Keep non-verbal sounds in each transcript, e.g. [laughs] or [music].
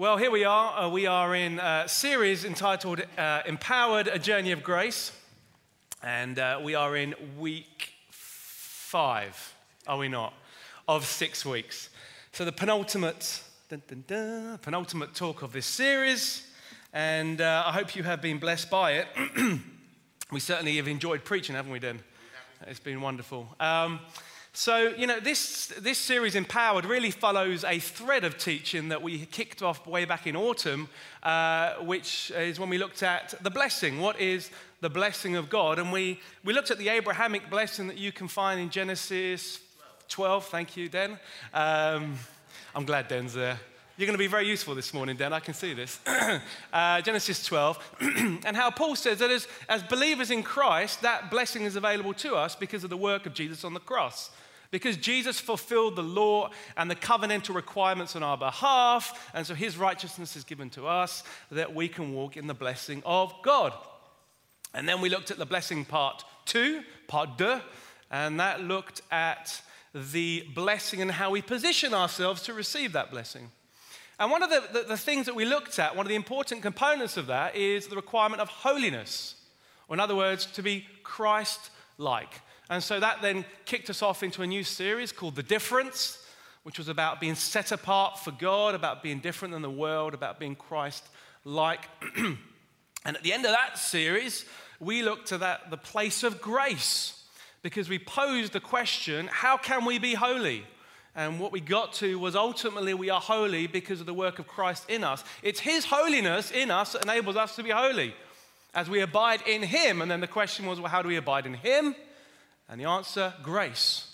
Well, here we are. Uh, we are in a series entitled uh, Empowered A Journey of Grace. And uh, we are in week five, are we not? Of six weeks. So, the penultimate, dun, dun, dun, penultimate talk of this series. And uh, I hope you have been blessed by it. [clears throat] we certainly have enjoyed preaching, haven't we, Dan? It's been wonderful. Um, so, you know, this, this series, Empowered, really follows a thread of teaching that we kicked off way back in autumn, uh, which is when we looked at the blessing. What is the blessing of God? And we, we looked at the Abrahamic blessing that you can find in Genesis 12. Thank you, Den. Um, I'm glad Den's there. You're going to be very useful this morning, Den. I can see this. [clears throat] uh, Genesis 12. [clears throat] and how Paul says that as, as believers in Christ, that blessing is available to us because of the work of Jesus on the cross. Because Jesus fulfilled the law and the covenantal requirements on our behalf, and so his righteousness is given to us that we can walk in the blessing of God. And then we looked at the blessing part two, part deux, and that looked at the blessing and how we position ourselves to receive that blessing. And one of the, the, the, things that we looked at, one of the important components of that is the requirement of holiness, or in other words, to be Christ like. And so that then kicked us off into a new series called The Difference, which was about being set apart for God, about being different than the world, about being Christ like. [clears throat] and at the end of that series, we looked at that, the place of grace because we posed the question how can we be holy? And what we got to was ultimately we are holy because of the work of Christ in us. It's His holiness in us that enables us to be holy as we abide in Him. And then the question was, well, how do we abide in Him? And the answer, grace.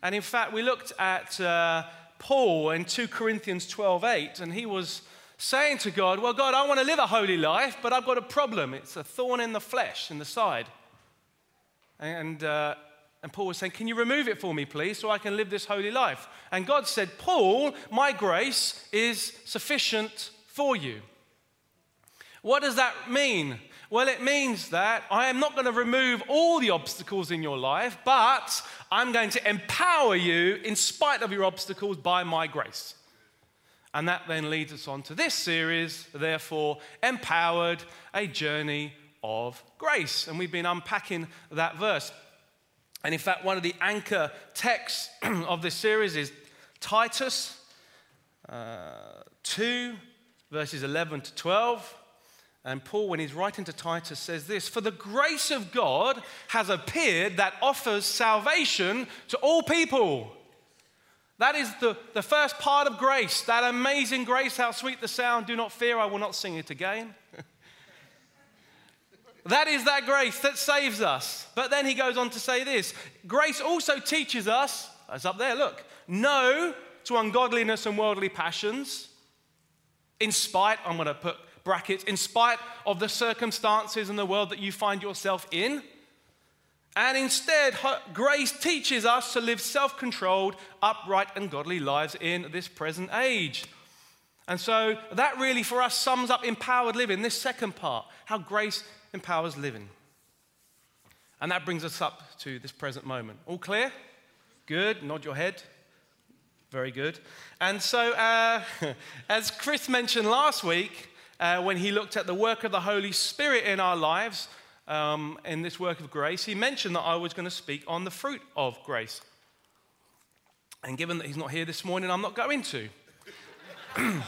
And in fact, we looked at uh, Paul in 2 Corinthians 12 8, and he was saying to God, Well, God, I want to live a holy life, but I've got a problem. It's a thorn in the flesh, in the side. And, uh, and Paul was saying, Can you remove it for me, please, so I can live this holy life? And God said, Paul, my grace is sufficient for you. What does that mean? Well, it means that I am not going to remove all the obstacles in your life, but I'm going to empower you in spite of your obstacles by my grace. And that then leads us on to this series, therefore, Empowered, a journey of grace. And we've been unpacking that verse. And in fact, one of the anchor texts [clears throat] of this series is Titus uh, 2, verses 11 to 12. And Paul, when he's writing to Titus, says this For the grace of God has appeared that offers salvation to all people. That is the, the first part of grace, that amazing grace, how sweet the sound. Do not fear, I will not sing it again. [laughs] that is that grace that saves us. But then he goes on to say this grace also teaches us, it's up there, look, no to ungodliness and worldly passions, in spite, I'm going to put in spite of the circumstances and the world that you find yourself in. And instead, grace teaches us to live self controlled, upright, and godly lives in this present age. And so that really for us sums up empowered living, this second part, how grace empowers living. And that brings us up to this present moment. All clear? Good. Nod your head. Very good. And so, uh, [laughs] as Chris mentioned last week, uh, when he looked at the work of the Holy Spirit in our lives, um, in this work of grace, he mentioned that I was going to speak on the fruit of grace. And given that he's not here this morning, I'm not going to. [clears throat] no,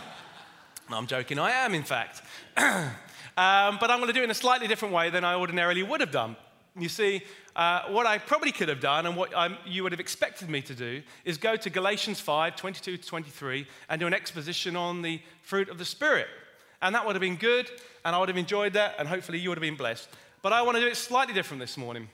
I'm joking, I am, in fact. [clears throat] um, but I'm going to do it in a slightly different way than I ordinarily would have done. You see, uh, what I probably could have done and what I'm, you would have expected me to do is go to Galatians 5 22 to 23 and do an exposition on the fruit of the Spirit. And that would have been good, and I would have enjoyed that, and hopefully you would have been blessed. But I want to do it slightly different this morning.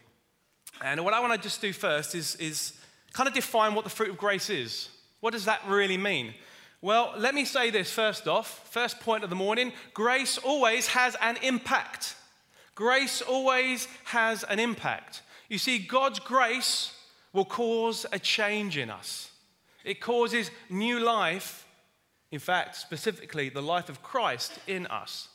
And what I want to just do first is, is kind of define what the fruit of grace is. What does that really mean? Well, let me say this first off. First point of the morning grace always has an impact. Grace always has an impact. You see, God's grace will cause a change in us, it causes new life in fact, specifically, the life of Christ in us.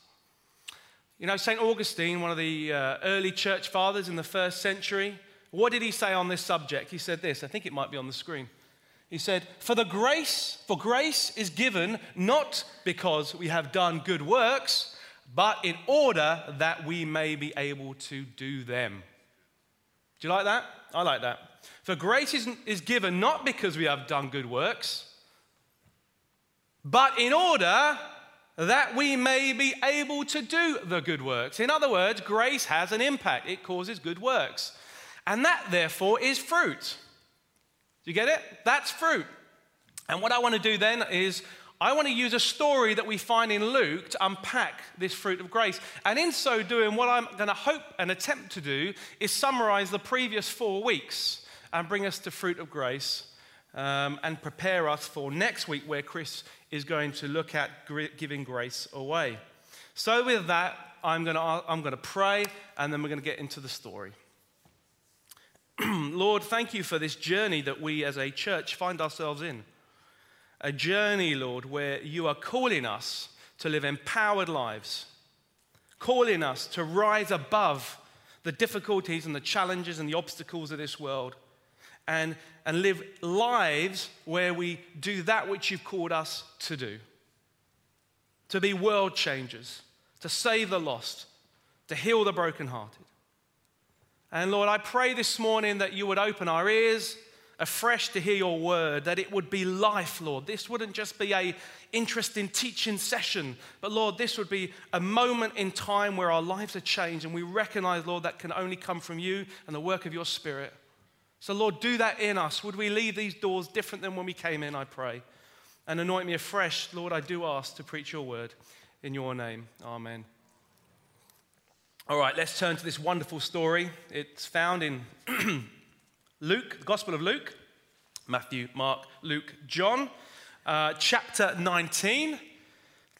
You know, St. Augustine, one of the uh, early church fathers in the first century, what did he say on this subject? He said this, I think it might be on the screen. He said, For the grace, for grace is given not because we have done good works, but in order that we may be able to do them. Do you like that? I like that. For grace is, is given not because we have done good works, but in order that we may be able to do the good works. In other words, grace has an impact, it causes good works. And that, therefore, is fruit. Do you get it? That's fruit. And what I want to do then is I want to use a story that we find in Luke to unpack this fruit of grace. And in so doing, what I'm going to hope and attempt to do is summarize the previous four weeks and bring us to fruit of grace um, and prepare us for next week, where Chris is going to look at giving grace away. So, with that, I'm going to, I'm going to pray and then we're going to get into the story. [clears throat] Lord, thank you for this journey that we as a church find ourselves in. A journey, Lord, where you are calling us to live empowered lives, calling us to rise above the difficulties and the challenges and the obstacles of this world and, and live lives where we do that which you've called us to do to be world changers, to save the lost, to heal the brokenhearted. And Lord, I pray this morning that you would open our ears afresh to hear your word, that it would be life, Lord. This wouldn't just be a interesting teaching session, but Lord, this would be a moment in time where our lives are changed and we recognize, Lord, that can only come from you and the work of your spirit. So, Lord, do that in us. Would we leave these doors different than when we came in, I pray? And anoint me afresh, Lord, I do ask to preach your word in your name. Amen. All right, let's turn to this wonderful story. It's found in [clears throat] Luke, the Gospel of Luke, Matthew, Mark, Luke, John, uh, chapter 19.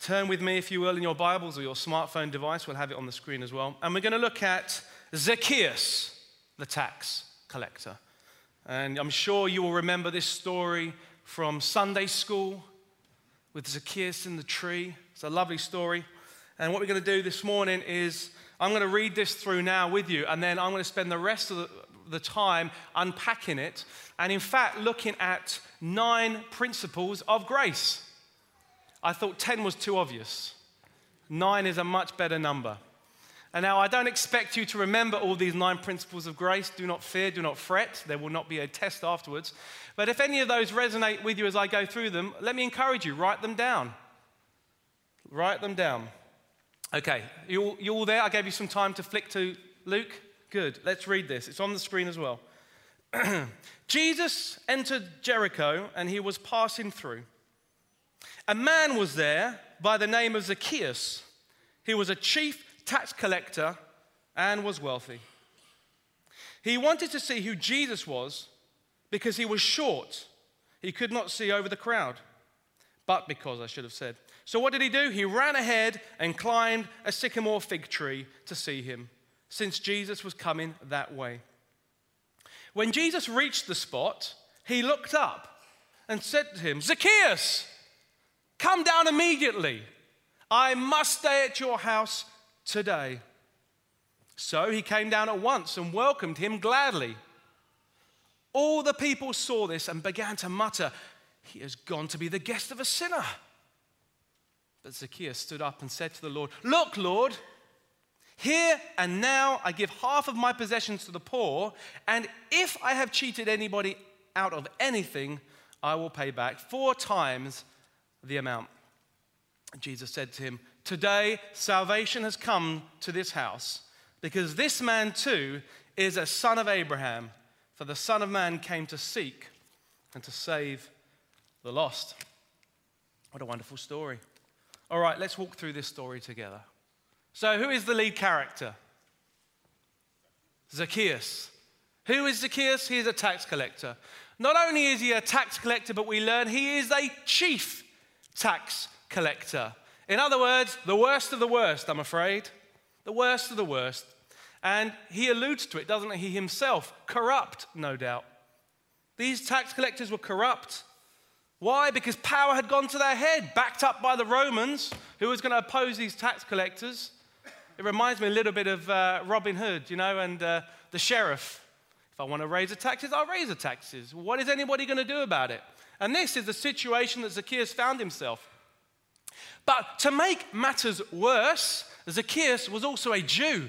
Turn with me, if you will, in your Bibles or your smartphone device. We'll have it on the screen as well. And we're going to look at Zacchaeus, the tax collector. And I'm sure you will remember this story from Sunday school with Zacchaeus in the tree. It's a lovely story. And what we're going to do this morning is I'm going to read this through now with you, and then I'm going to spend the rest of the, the time unpacking it, and in fact, looking at nine principles of grace. I thought 10 was too obvious. Nine is a much better number. And now I don't expect you to remember all these nine principles of grace. Do not fear, do not fret. There will not be a test afterwards. But if any of those resonate with you as I go through them, let me encourage you write them down. Write them down. Okay, you all, you all there? I gave you some time to flick to Luke. Good. Let's read this. It's on the screen as well. [clears throat] Jesus entered Jericho and he was passing through. A man was there by the name of Zacchaeus. He was a chief tax collector, and was wealthy. He wanted to see who Jesus was because he was short. He could not see over the crowd, but because I should have said. So, what did he do? He ran ahead and climbed a sycamore fig tree to see him, since Jesus was coming that way. When Jesus reached the spot, he looked up and said to him, Zacchaeus, come down immediately. I must stay at your house today. So he came down at once and welcomed him gladly. All the people saw this and began to mutter, He has gone to be the guest of a sinner. But Zacchaeus stood up and said to the Lord, Look, Lord, here and now I give half of my possessions to the poor, and if I have cheated anybody out of anything, I will pay back four times the amount. Jesus said to him, Today, salvation has come to this house because this man too is a son of Abraham. For the Son of Man came to seek and to save the lost. What a wonderful story. All right, let's walk through this story together. So, who is the lead character? Zacchaeus. Who is Zacchaeus? He is a tax collector. Not only is he a tax collector, but we learn he is a chief tax collector. In other words, the worst of the worst, I'm afraid. The worst of the worst. And he alludes to it, doesn't he? Himself, corrupt, no doubt. These tax collectors were corrupt. Why? Because power had gone to their head, backed up by the Romans, who was going to oppose these tax collectors. It reminds me a little bit of uh, Robin Hood, you know, and uh, the sheriff. If I want to raise the taxes, I'll raise the taxes. What is anybody going to do about it? And this is the situation that Zacchaeus found himself. But to make matters worse, Zacchaeus was also a Jew.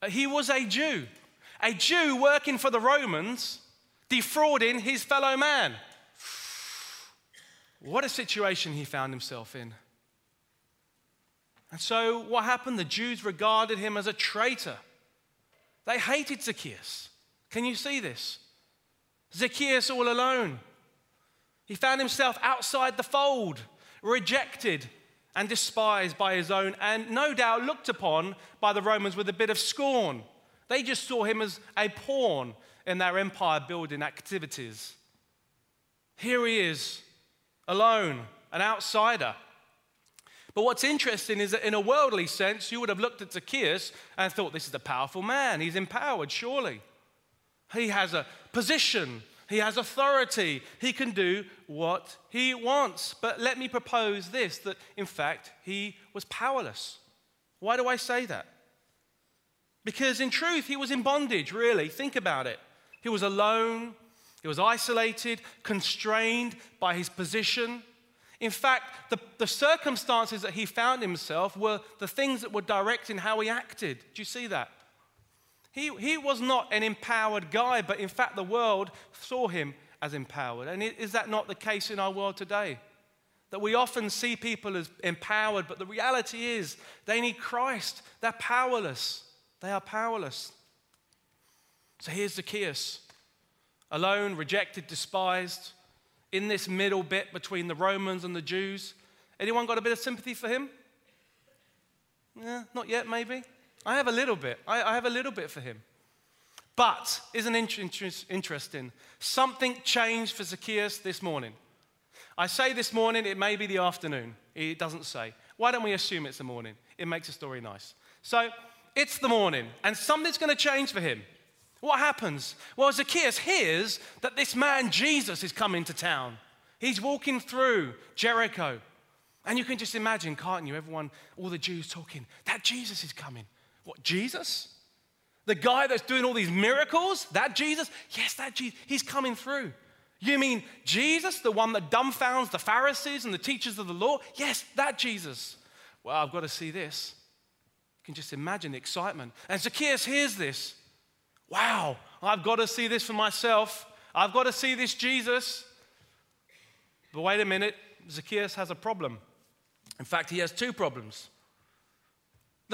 Uh, he was a Jew, a Jew working for the Romans, defrauding his fellow man. What a situation he found himself in. And so, what happened? The Jews regarded him as a traitor. They hated Zacchaeus. Can you see this? Zacchaeus all alone. He found himself outside the fold, rejected and despised by his own, and no doubt looked upon by the Romans with a bit of scorn. They just saw him as a pawn in their empire building activities. Here he is, alone, an outsider. But what's interesting is that in a worldly sense, you would have looked at Zacchaeus and thought, this is a powerful man. He's empowered, surely. He has a position, he has authority, he can do what he wants. But let me propose this that in fact, he was powerless. Why do I say that? Because in truth, he was in bondage, really. Think about it. He was alone, he was isolated, constrained by his position. In fact, the, the circumstances that he found himself were the things that were directing how he acted. Do you see that? He, he was not an empowered guy, but in fact, the world saw him as empowered. And is that not the case in our world today? That we often see people as empowered, but the reality is they need Christ. They're powerless. They are powerless. So here's Zacchaeus, alone, rejected, despised, in this middle bit between the Romans and the Jews. Anyone got a bit of sympathy for him? Yeah, not yet, maybe. I have a little bit. I, I have a little bit for him. But isn't it interesting? Something changed for Zacchaeus this morning. I say this morning, it may be the afternoon. It doesn't say. Why don't we assume it's the morning? It makes the story nice. So it's the morning, and something's going to change for him. What happens? Well, Zacchaeus hears that this man, Jesus, is coming to town. He's walking through Jericho. And you can just imagine, can't you? Everyone, all the Jews talking, that Jesus is coming. What, Jesus? The guy that's doing all these miracles? That Jesus? Yes, that Jesus. He's coming through. You mean Jesus, the one that dumbfounds the Pharisees and the teachers of the law? Yes, that Jesus. Well, I've got to see this. You can just imagine the excitement. And Zacchaeus hears this. Wow, I've got to see this for myself. I've got to see this Jesus. But wait a minute, Zacchaeus has a problem. In fact, he has two problems.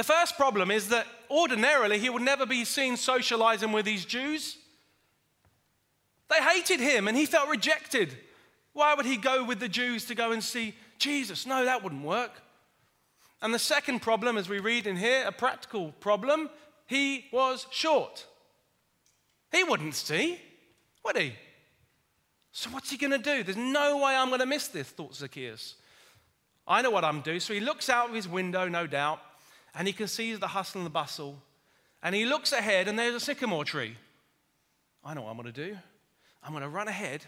The first problem is that ordinarily he would never be seen socializing with these Jews. They hated him and he felt rejected. Why would he go with the Jews to go and see Jesus? No, that wouldn't work. And the second problem, as we read in here, a practical problem, he was short. He wouldn't see, would he? So what's he going to do? There's no way I'm going to miss this, thought Zacchaeus. I know what I'm doing. So he looks out of his window, no doubt, and he can see the hustle and the bustle. And he looks ahead, and there's a sycamore tree. I know what I'm going to do. I'm going to run ahead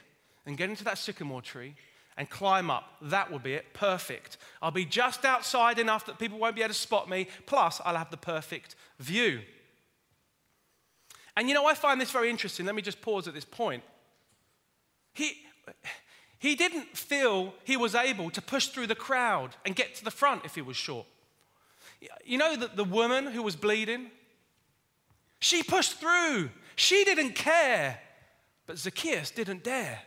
and get into that sycamore tree and climb up. That will be it. Perfect. I'll be just outside enough that people won't be able to spot me. Plus, I'll have the perfect view. And you know, I find this very interesting. Let me just pause at this point. He, he didn't feel he was able to push through the crowd and get to the front if he was short. You know that the woman who was bleeding? She pushed through. She didn't care. But Zacchaeus didn't dare.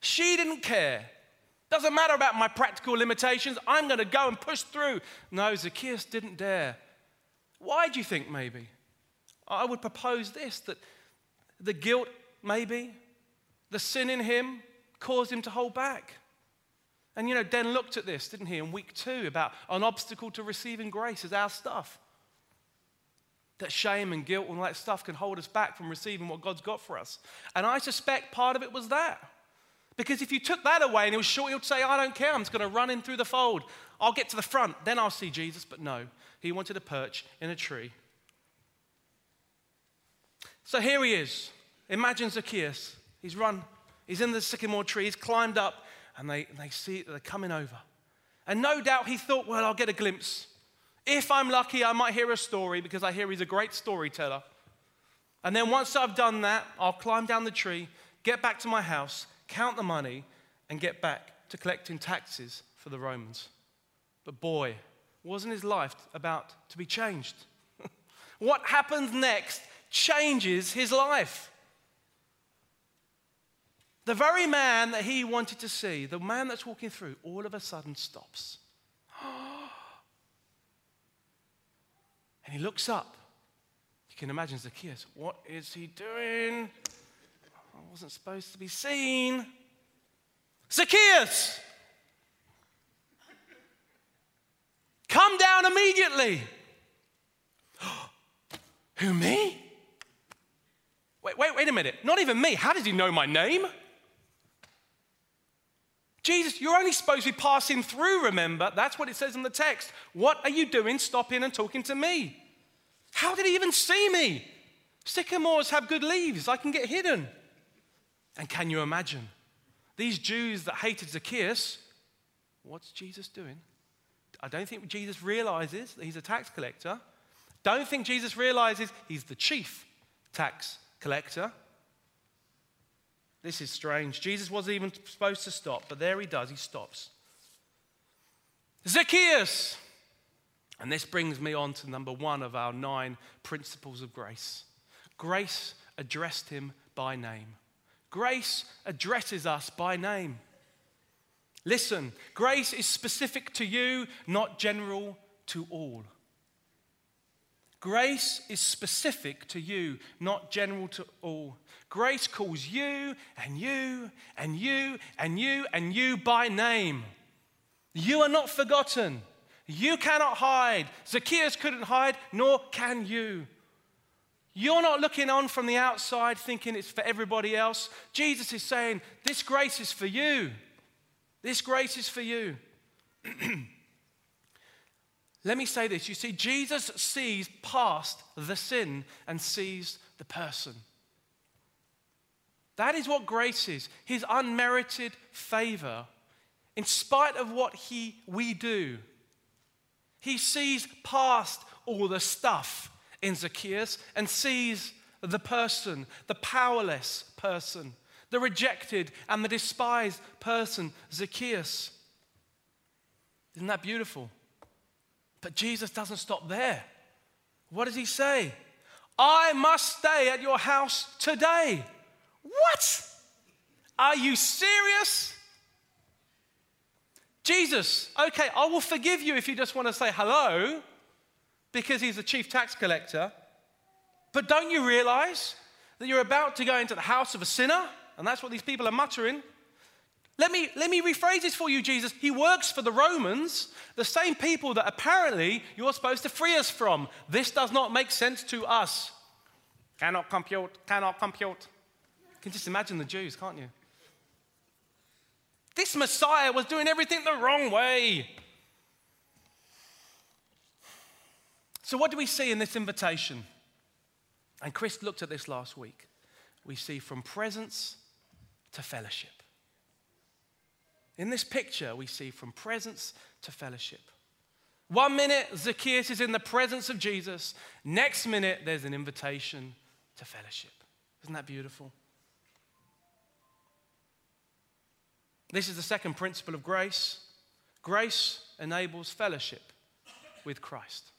She didn't care. Doesn't matter about my practical limitations. I'm going to go and push through. No, Zacchaeus didn't dare. Why do you think, maybe? I would propose this that the guilt, maybe, the sin in him caused him to hold back. And you know, Den looked at this, didn't he, in week two about an obstacle to receiving grace is our stuff. That shame and guilt and all that stuff can hold us back from receiving what God's got for us. And I suspect part of it was that. Because if you took that away and it was short, he would say, I don't care, I'm just going to run in through the fold. I'll get to the front, then I'll see Jesus. But no, he wanted a perch in a tree. So here he is. Imagine Zacchaeus. He's run, he's in the sycamore tree, he's climbed up, and they, they see they're coming over. And no doubt he thought, well, I'll get a glimpse. If I'm lucky, I might hear a story because I hear he's a great storyteller. And then once I've done that, I'll climb down the tree, get back to my house, count the money, and get back to collecting taxes for the Romans. But boy, wasn't his life about to be changed? [laughs] what happens next changes his life. The very man that he wanted to see, the man that's walking through, all of a sudden stops. [gasps] and he looks up. You can imagine Zacchaeus. What is he doing? I wasn't supposed to be seen. Zacchaeus! Come down immediately. [gasps] Who, me? Wait, wait, wait a minute. Not even me. How did he know my name? Jesus, you're only supposed to be passing through, remember? That's what it says in the text. What are you doing stopping and talking to me? How did he even see me? Sycamores have good leaves, I can get hidden. And can you imagine? These Jews that hated Zacchaeus, what's Jesus doing? I don't think Jesus realizes that he's a tax collector. Don't think Jesus realizes he's the chief tax collector. This is strange. Jesus wasn't even supposed to stop, but there he does. He stops. Zacchaeus! And this brings me on to number one of our nine principles of grace. Grace addressed him by name. Grace addresses us by name. Listen, grace is specific to you, not general to all. Grace is specific to you, not general to all. Grace calls you and you and you and you and you by name. You are not forgotten. You cannot hide. Zacchaeus couldn't hide, nor can you. You're not looking on from the outside thinking it's for everybody else. Jesus is saying, This grace is for you. This grace is for you. [clears throat] Let me say this. You see, Jesus sees past the sin and sees the person. That is what grace is his unmerited favor. In spite of what he, we do, he sees past all the stuff in Zacchaeus and sees the person, the powerless person, the rejected and the despised person, Zacchaeus. Isn't that beautiful? But Jesus doesn't stop there. What does he say? I must stay at your house today. What? Are you serious? Jesus, okay, I will forgive you if you just want to say hello because he's the chief tax collector. But don't you realize that you're about to go into the house of a sinner? And that's what these people are muttering. Let me, let me rephrase this for you, Jesus. He works for the Romans, the same people that apparently you're supposed to free us from. This does not make sense to us. Cannot compute, cannot compute. You can just imagine the Jews, can't you? This Messiah was doing everything the wrong way. So, what do we see in this invitation? And Chris looked at this last week. We see from presence to fellowship. In this picture, we see from presence to fellowship. One minute, Zacchaeus is in the presence of Jesus. Next minute, there's an invitation to fellowship. Isn't that beautiful? This is the second principle of grace. Grace enables fellowship with Christ.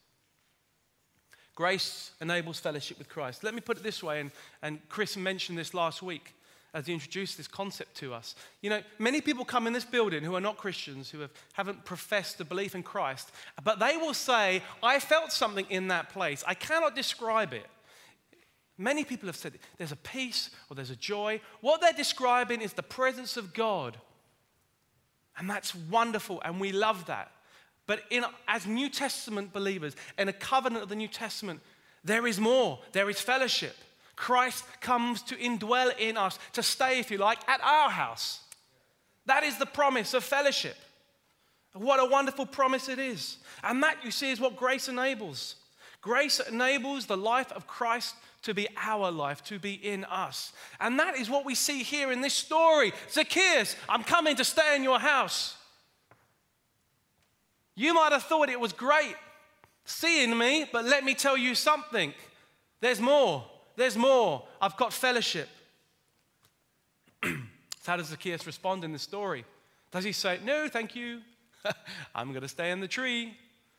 Grace enables fellowship with Christ. Let me put it this way, and, and Chris mentioned this last week as he introduced this concept to us. You know, many people come in this building who are not Christians, who have, haven't professed a belief in Christ, but they will say, I felt something in that place. I cannot describe it. Many people have said there's a peace or there's a joy. What they're describing is the presence of God. And that's wonderful, and we love that. But in, as New Testament believers, in a covenant of the New Testament, there is more. There is fellowship. Christ comes to indwell in us, to stay, if you like, at our house. That is the promise of fellowship. What a wonderful promise it is. And that, you see, is what grace enables. Grace enables the life of Christ to be our life, to be in us. And that is what we see here in this story. Zacchaeus, I'm coming to stay in your house. You might have thought it was great seeing me, but let me tell you something. There's more. There's more. I've got fellowship. [clears throat] How does Zacchaeus respond in the story? Does he say, No, thank you. [laughs] I'm going to stay in the tree.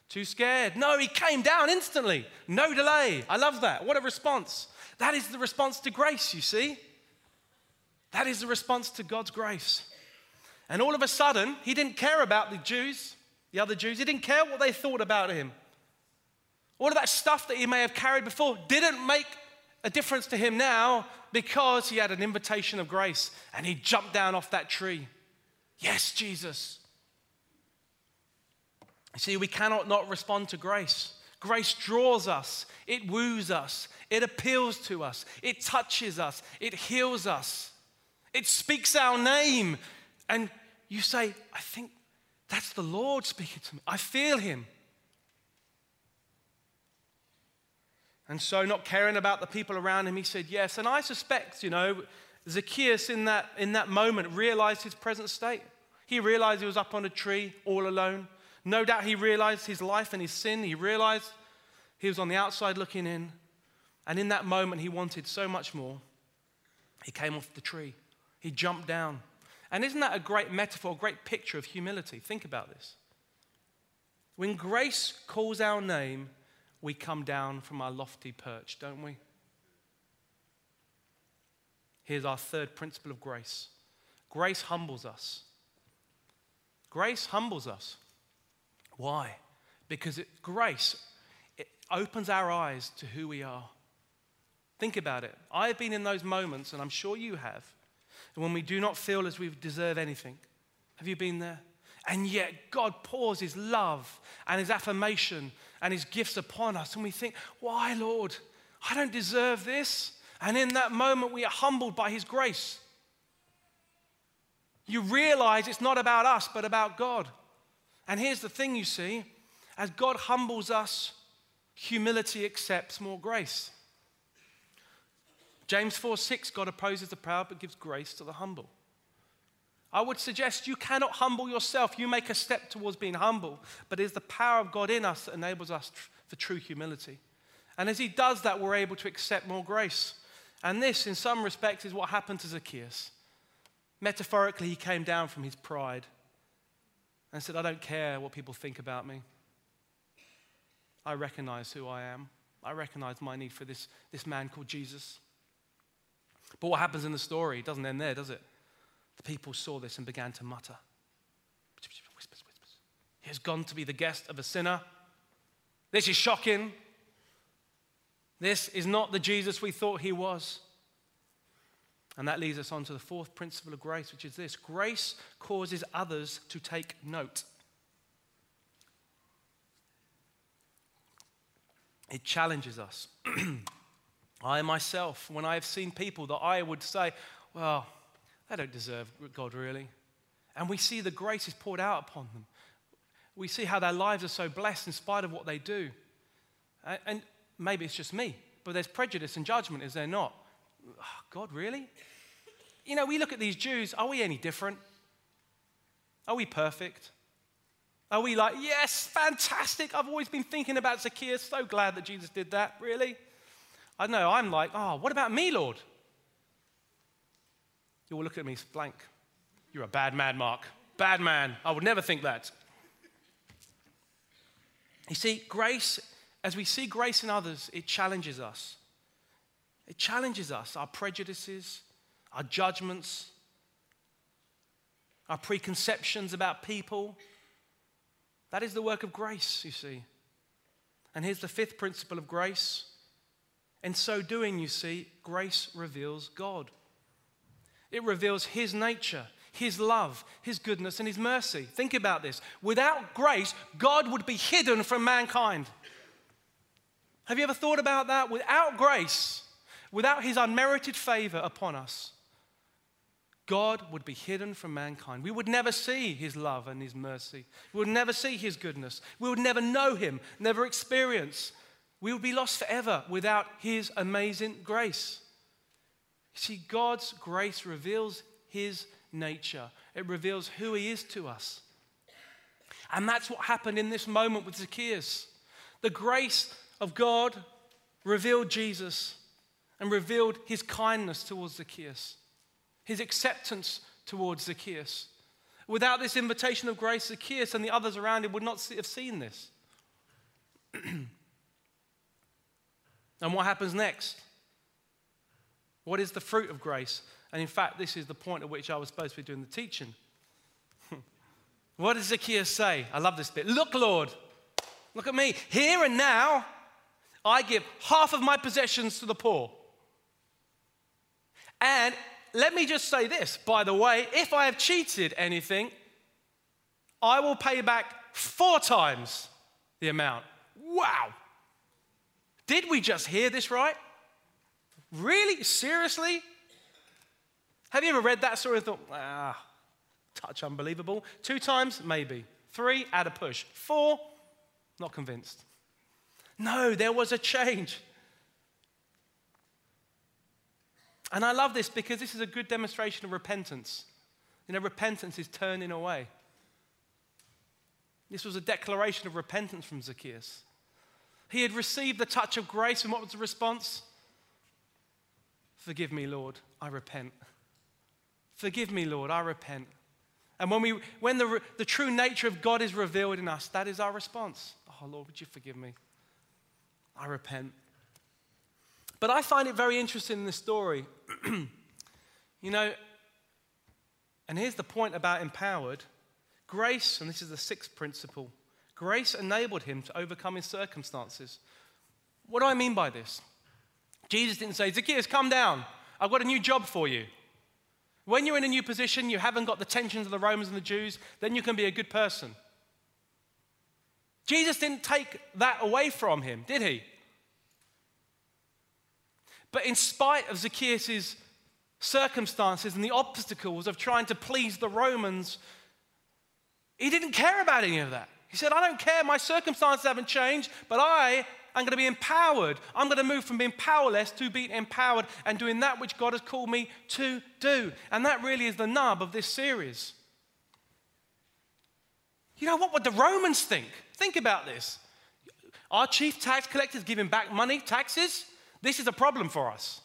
Too scared. No, he came down instantly. No delay. I love that. What a response. That is the response to grace, you see. That is the response to God's grace. And all of a sudden, he didn't care about the Jews, the other Jews. He didn't care what they thought about him. All of that stuff that he may have carried before didn't make a difference to him now because he had an invitation of grace and he jumped down off that tree. Yes, Jesus. See, we cannot not respond to grace. Grace draws us, it woos us, it appeals to us, it touches us, it heals us, it speaks our name. And you say, I think that's the Lord speaking to me. I feel him. And so, not caring about the people around him, he said yes. And I suspect, you know, Zacchaeus in that, in that moment realized his present state. He realized he was up on a tree all alone. No doubt he realized his life and his sin. He realized he was on the outside looking in. And in that moment, he wanted so much more. He came off the tree, he jumped down. And isn't that a great metaphor, a great picture of humility? Think about this. When grace calls our name, we come down from our lofty perch, don't we? Here's our third principle of grace grace humbles us. Grace humbles us. Why? Because it, grace it opens our eyes to who we are. Think about it. I've been in those moments, and I'm sure you have, when we do not feel as we deserve anything. Have you been there? And yet, God pours His love and His affirmation and His gifts upon us. And we think, why, Lord? I don't deserve this. And in that moment, we are humbled by His grace. You realize it's not about us, but about God. And here's the thing you see as God humbles us, humility accepts more grace. James 4 6, God opposes the proud but gives grace to the humble. I would suggest you cannot humble yourself. You make a step towards being humble, but it is the power of God in us that enables us tr- for true humility. And as He does that, we're able to accept more grace. And this, in some respects, is what happened to Zacchaeus. Metaphorically, he came down from his pride and said, I don't care what people think about me. I recognize who I am. I recognize my need for this, this man called Jesus. But what happens in the story doesn't end there, does it? The people saw this and began to mutter. Whispers, whispers. He has gone to be the guest of a sinner. This is shocking. This is not the Jesus we thought he was. And that leads us on to the fourth principle of grace, which is this grace causes others to take note. It challenges us. [clears throat] I myself, when I have seen people that I would say, well, they don't deserve God really. And we see the grace is poured out upon them. We see how their lives are so blessed in spite of what they do. And maybe it's just me, but there's prejudice and judgment, is there not? Oh, God, really? You know, we look at these Jews, are we any different? Are we perfect? Are we like, yes, fantastic. I've always been thinking about Zacchaeus. So glad that Jesus did that. Really? I know. I'm like, oh, what about me, Lord? You will look at me blank. You're a bad man, Mark. Bad man. I would never think that. You see, grace, as we see grace in others, it challenges us. It challenges us, our prejudices, our judgments, our preconceptions about people. That is the work of grace, you see. And here's the fifth principle of grace. In so doing, you see, grace reveals God. It reveals His nature, His love, His goodness, and His mercy. Think about this. Without grace, God would be hidden from mankind. Have you ever thought about that? Without grace, without His unmerited favor upon us, God would be hidden from mankind. We would never see his love and his mercy. We would never see his goodness. We would never know him, never experience. We would be lost forever without his amazing grace. See, God's grace reveals his nature, it reveals who he is to us. And that's what happened in this moment with Zacchaeus. The grace of God revealed Jesus and revealed his kindness towards Zacchaeus his acceptance towards Zacchaeus. Without this invitation of grace, Zacchaeus and the others around him would not have seen this. [clears throat] and what happens next? What is the fruit of grace? And in fact, this is the point at which I was supposed to be doing the teaching. [laughs] what does Zacchaeus say? I love this bit. Look, Lord, look at me. Here and now, I give half of my possessions to the poor. And let me just say this, by the way, if I have cheated anything, I will pay back four times the amount. Wow. Did we just hear this right? Really? Seriously? Have you ever read that story and thought, ah, touch unbelievable? Two times? Maybe. Three? Add a push. Four? Not convinced. No, there was a change. And I love this because this is a good demonstration of repentance. You know, repentance is turning away. This was a declaration of repentance from Zacchaeus. He had received the touch of grace, and what was the response? Forgive me, Lord, I repent. Forgive me, Lord, I repent. And when, we, when the, the true nature of God is revealed in us, that is our response. Oh, Lord, would you forgive me? I repent. But I find it very interesting in this story. [clears throat] you know, and here's the point about empowered grace, and this is the sixth principle grace enabled him to overcome his circumstances. What do I mean by this? Jesus didn't say, Zacchaeus, come down. I've got a new job for you. When you're in a new position, you haven't got the tensions of the Romans and the Jews, then you can be a good person. Jesus didn't take that away from him, did he? But in spite of Zacchaeus' circumstances and the obstacles of trying to please the Romans, he didn't care about any of that. He said, I don't care, my circumstances haven't changed, but I am going to be empowered. I'm going to move from being powerless to being empowered and doing that which God has called me to do. And that really is the nub of this series. You know, what would the Romans think? Think about this. Our chief tax collectors giving back money, taxes? This is a problem for us.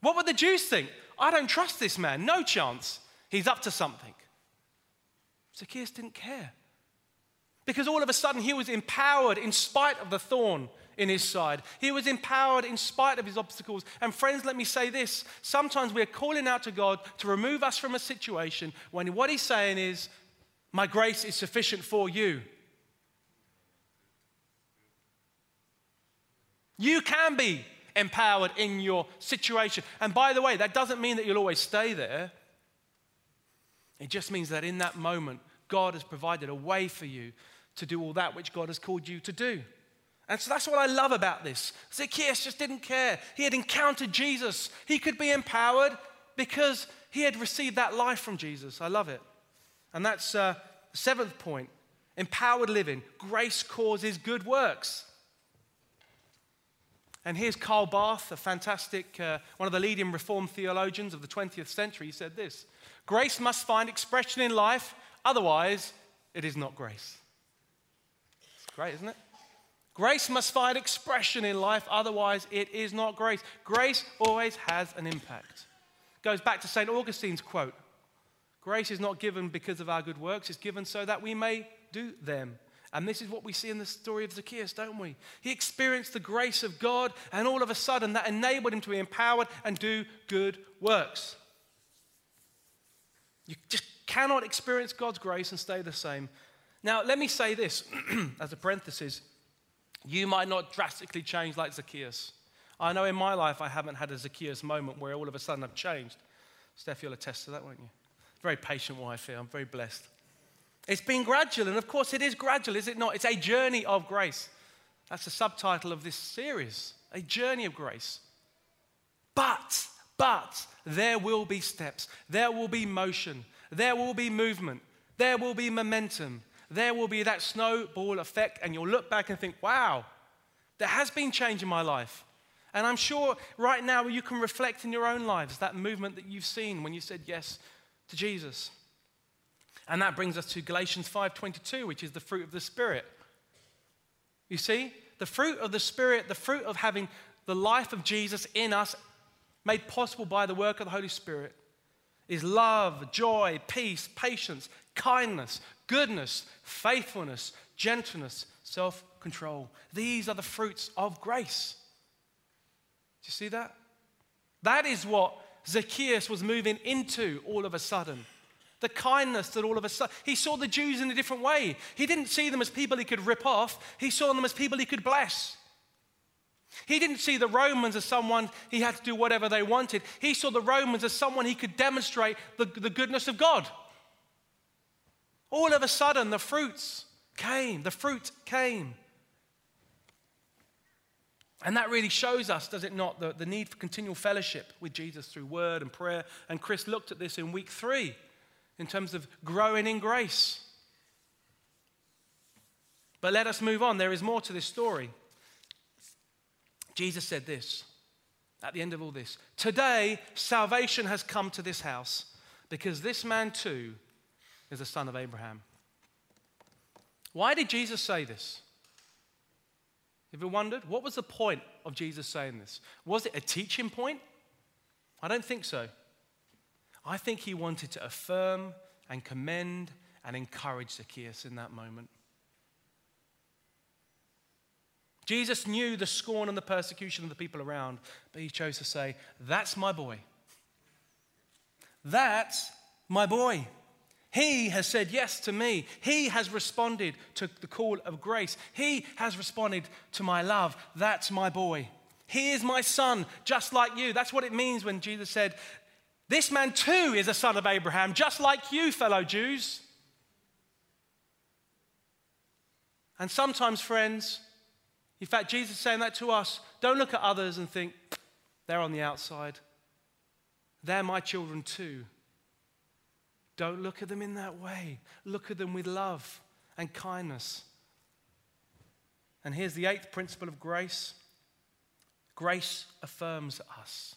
What would the Jews think? I don't trust this man. No chance. He's up to something. Zacchaeus didn't care. Because all of a sudden he was empowered in spite of the thorn in his side. He was empowered in spite of his obstacles. And friends, let me say this sometimes we're calling out to God to remove us from a situation when what he's saying is, My grace is sufficient for you. You can be empowered in your situation. And by the way, that doesn't mean that you'll always stay there. It just means that in that moment, God has provided a way for you to do all that which God has called you to do. And so that's what I love about this. Zacchaeus just didn't care. He had encountered Jesus. He could be empowered because he had received that life from Jesus. I love it. And that's uh, the seventh point empowered living. Grace causes good works. And here's Karl Barth, a fantastic, uh, one of the leading Reformed theologians of the 20th century. He said this Grace must find expression in life, otherwise, it is not grace. Great, isn't it? Grace must find expression in life, otherwise, it is not grace. Grace always has an impact. Goes back to St. Augustine's quote Grace is not given because of our good works, it's given so that we may do them. And this is what we see in the story of Zacchaeus, don't we? He experienced the grace of God, and all of a sudden that enabled him to be empowered and do good works. You just cannot experience God's grace and stay the same. Now, let me say this [clears throat] as a parenthesis you might not drastically change like Zacchaeus. I know in my life I haven't had a Zacchaeus moment where all of a sudden I've changed. Steph, you'll attest to that, won't you? Very patient wife here. I'm very blessed. It's been gradual, and of course, it is gradual, is it not? It's a journey of grace. That's the subtitle of this series a journey of grace. But, but, there will be steps, there will be motion, there will be movement, there will be momentum, there will be that snowball effect, and you'll look back and think, wow, there has been change in my life. And I'm sure right now you can reflect in your own lives that movement that you've seen when you said yes to Jesus. And that brings us to Galatians 5:22, which is the fruit of the spirit. You see, the fruit of the spirit, the fruit of having the life of Jesus in us made possible by the work of the Holy Spirit is love, joy, peace, patience, kindness, goodness, faithfulness, gentleness, self control. These are the fruits of grace. Do you see that? That is what Zacchaeus was moving into all of a sudden. The kindness that all of a sudden, he saw the Jews in a different way. He didn't see them as people he could rip off, he saw them as people he could bless. He didn't see the Romans as someone he had to do whatever they wanted. He saw the Romans as someone he could demonstrate the, the goodness of God. All of a sudden, the fruits came. The fruit came. And that really shows us, does it not, the, the need for continual fellowship with Jesus through word and prayer. And Chris looked at this in week three in terms of growing in grace. But let us move on. There is more to this story. Jesus said this at the end of all this Today, salvation has come to this house because this man too is a son of Abraham. Why did Jesus say this? Have you wondered? What was the point of Jesus saying this? Was it a teaching point? I don't think so. I think he wanted to affirm and commend and encourage Zacchaeus in that moment. Jesus knew the scorn and the persecution of the people around, but he chose to say, That's my boy. That's my boy. He has said yes to me. He has responded to the call of grace. He has responded to my love. That's my boy. He is my son, just like you. That's what it means when Jesus said, This man too is a son of Abraham, just like you, fellow Jews. And sometimes, friends, in fact, Jesus is saying that to us. Don't look at others and think, they're on the outside. They're my children too. Don't look at them in that way. Look at them with love and kindness. And here's the eighth principle of grace grace affirms us.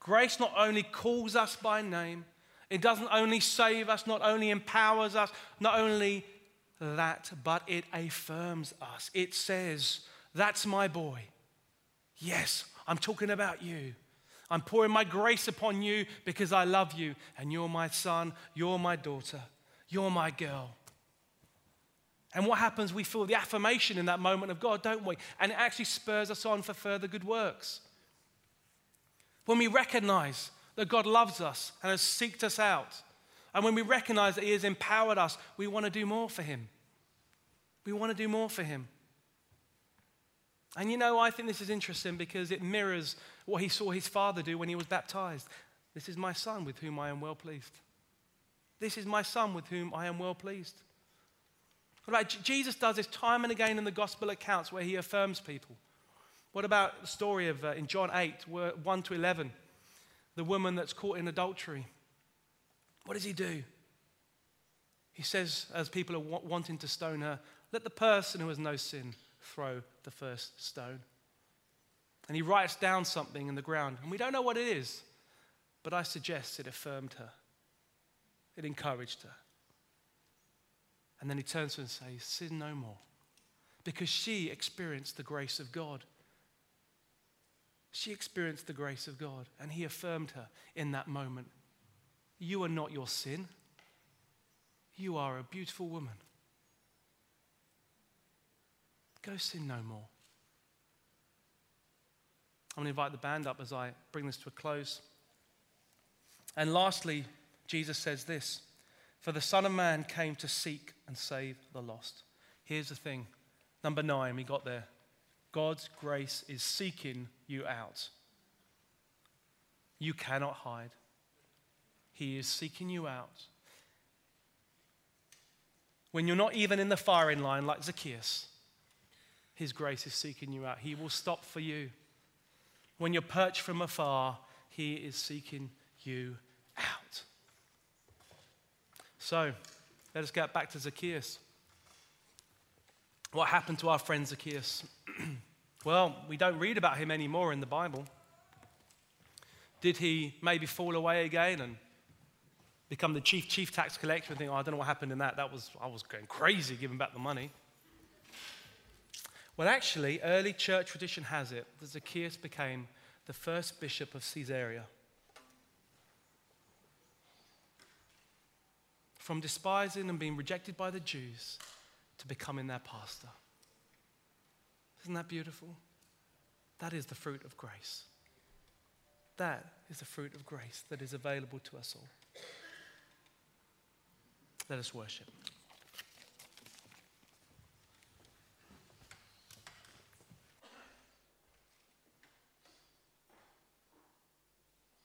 Grace not only calls us by name, it doesn't only save us, not only empowers us, not only that, but it affirms us. It says, That's my boy. Yes, I'm talking about you. I'm pouring my grace upon you because I love you, and you're my son, you're my daughter, you're my girl. And what happens? We feel the affirmation in that moment of God, don't we? And it actually spurs us on for further good works. When we recognize that God loves us and has seeked us out, and when we recognize that He has empowered us, we want to do more for Him. We want to do more for Him. And you know, I think this is interesting because it mirrors what He saw His Father do when He was baptized. This is my Son with whom I am well pleased. This is my Son with whom I am well pleased. What about Jesus does this time and again in the gospel accounts where he affirms people. What about the story of uh, in John 8, 1 to 11, the woman that's caught in adultery? What does he do? He says, as people are wanting to stone her, let the person who has no sin throw the first stone. And he writes down something in the ground, and we don't know what it is, but I suggest it affirmed her, it encouraged her. And then he turns to her and says, Sin no more. Because she experienced the grace of God. She experienced the grace of God, and he affirmed her in that moment. You are not your sin. You are a beautiful woman. Go sin no more. I'm going to invite the band up as I bring this to a close. And lastly, Jesus says this For the Son of Man came to seek and save the lost. Here's the thing number nine, we got there. God's grace is seeking you out. You cannot hide. He is seeking you out. When you're not even in the firing line like Zacchaeus, His grace is seeking you out. He will stop for you. When you're perched from afar, He is seeking you out. So, let us get back to Zacchaeus. What happened to our friend Zacchaeus? [clears throat] well, we don't read about him anymore in the Bible. Did he maybe fall away again and become the chief chief tax collector and think, oh, I don't know what happened in that. That was I was going crazy giving back the money. Well, actually, early church tradition has it that Zacchaeus became the first bishop of Caesarea. From despising and being rejected by the Jews to becoming their pastor. Isn't that beautiful? That is the fruit of grace. That is the fruit of grace that is available to us all. Let us worship.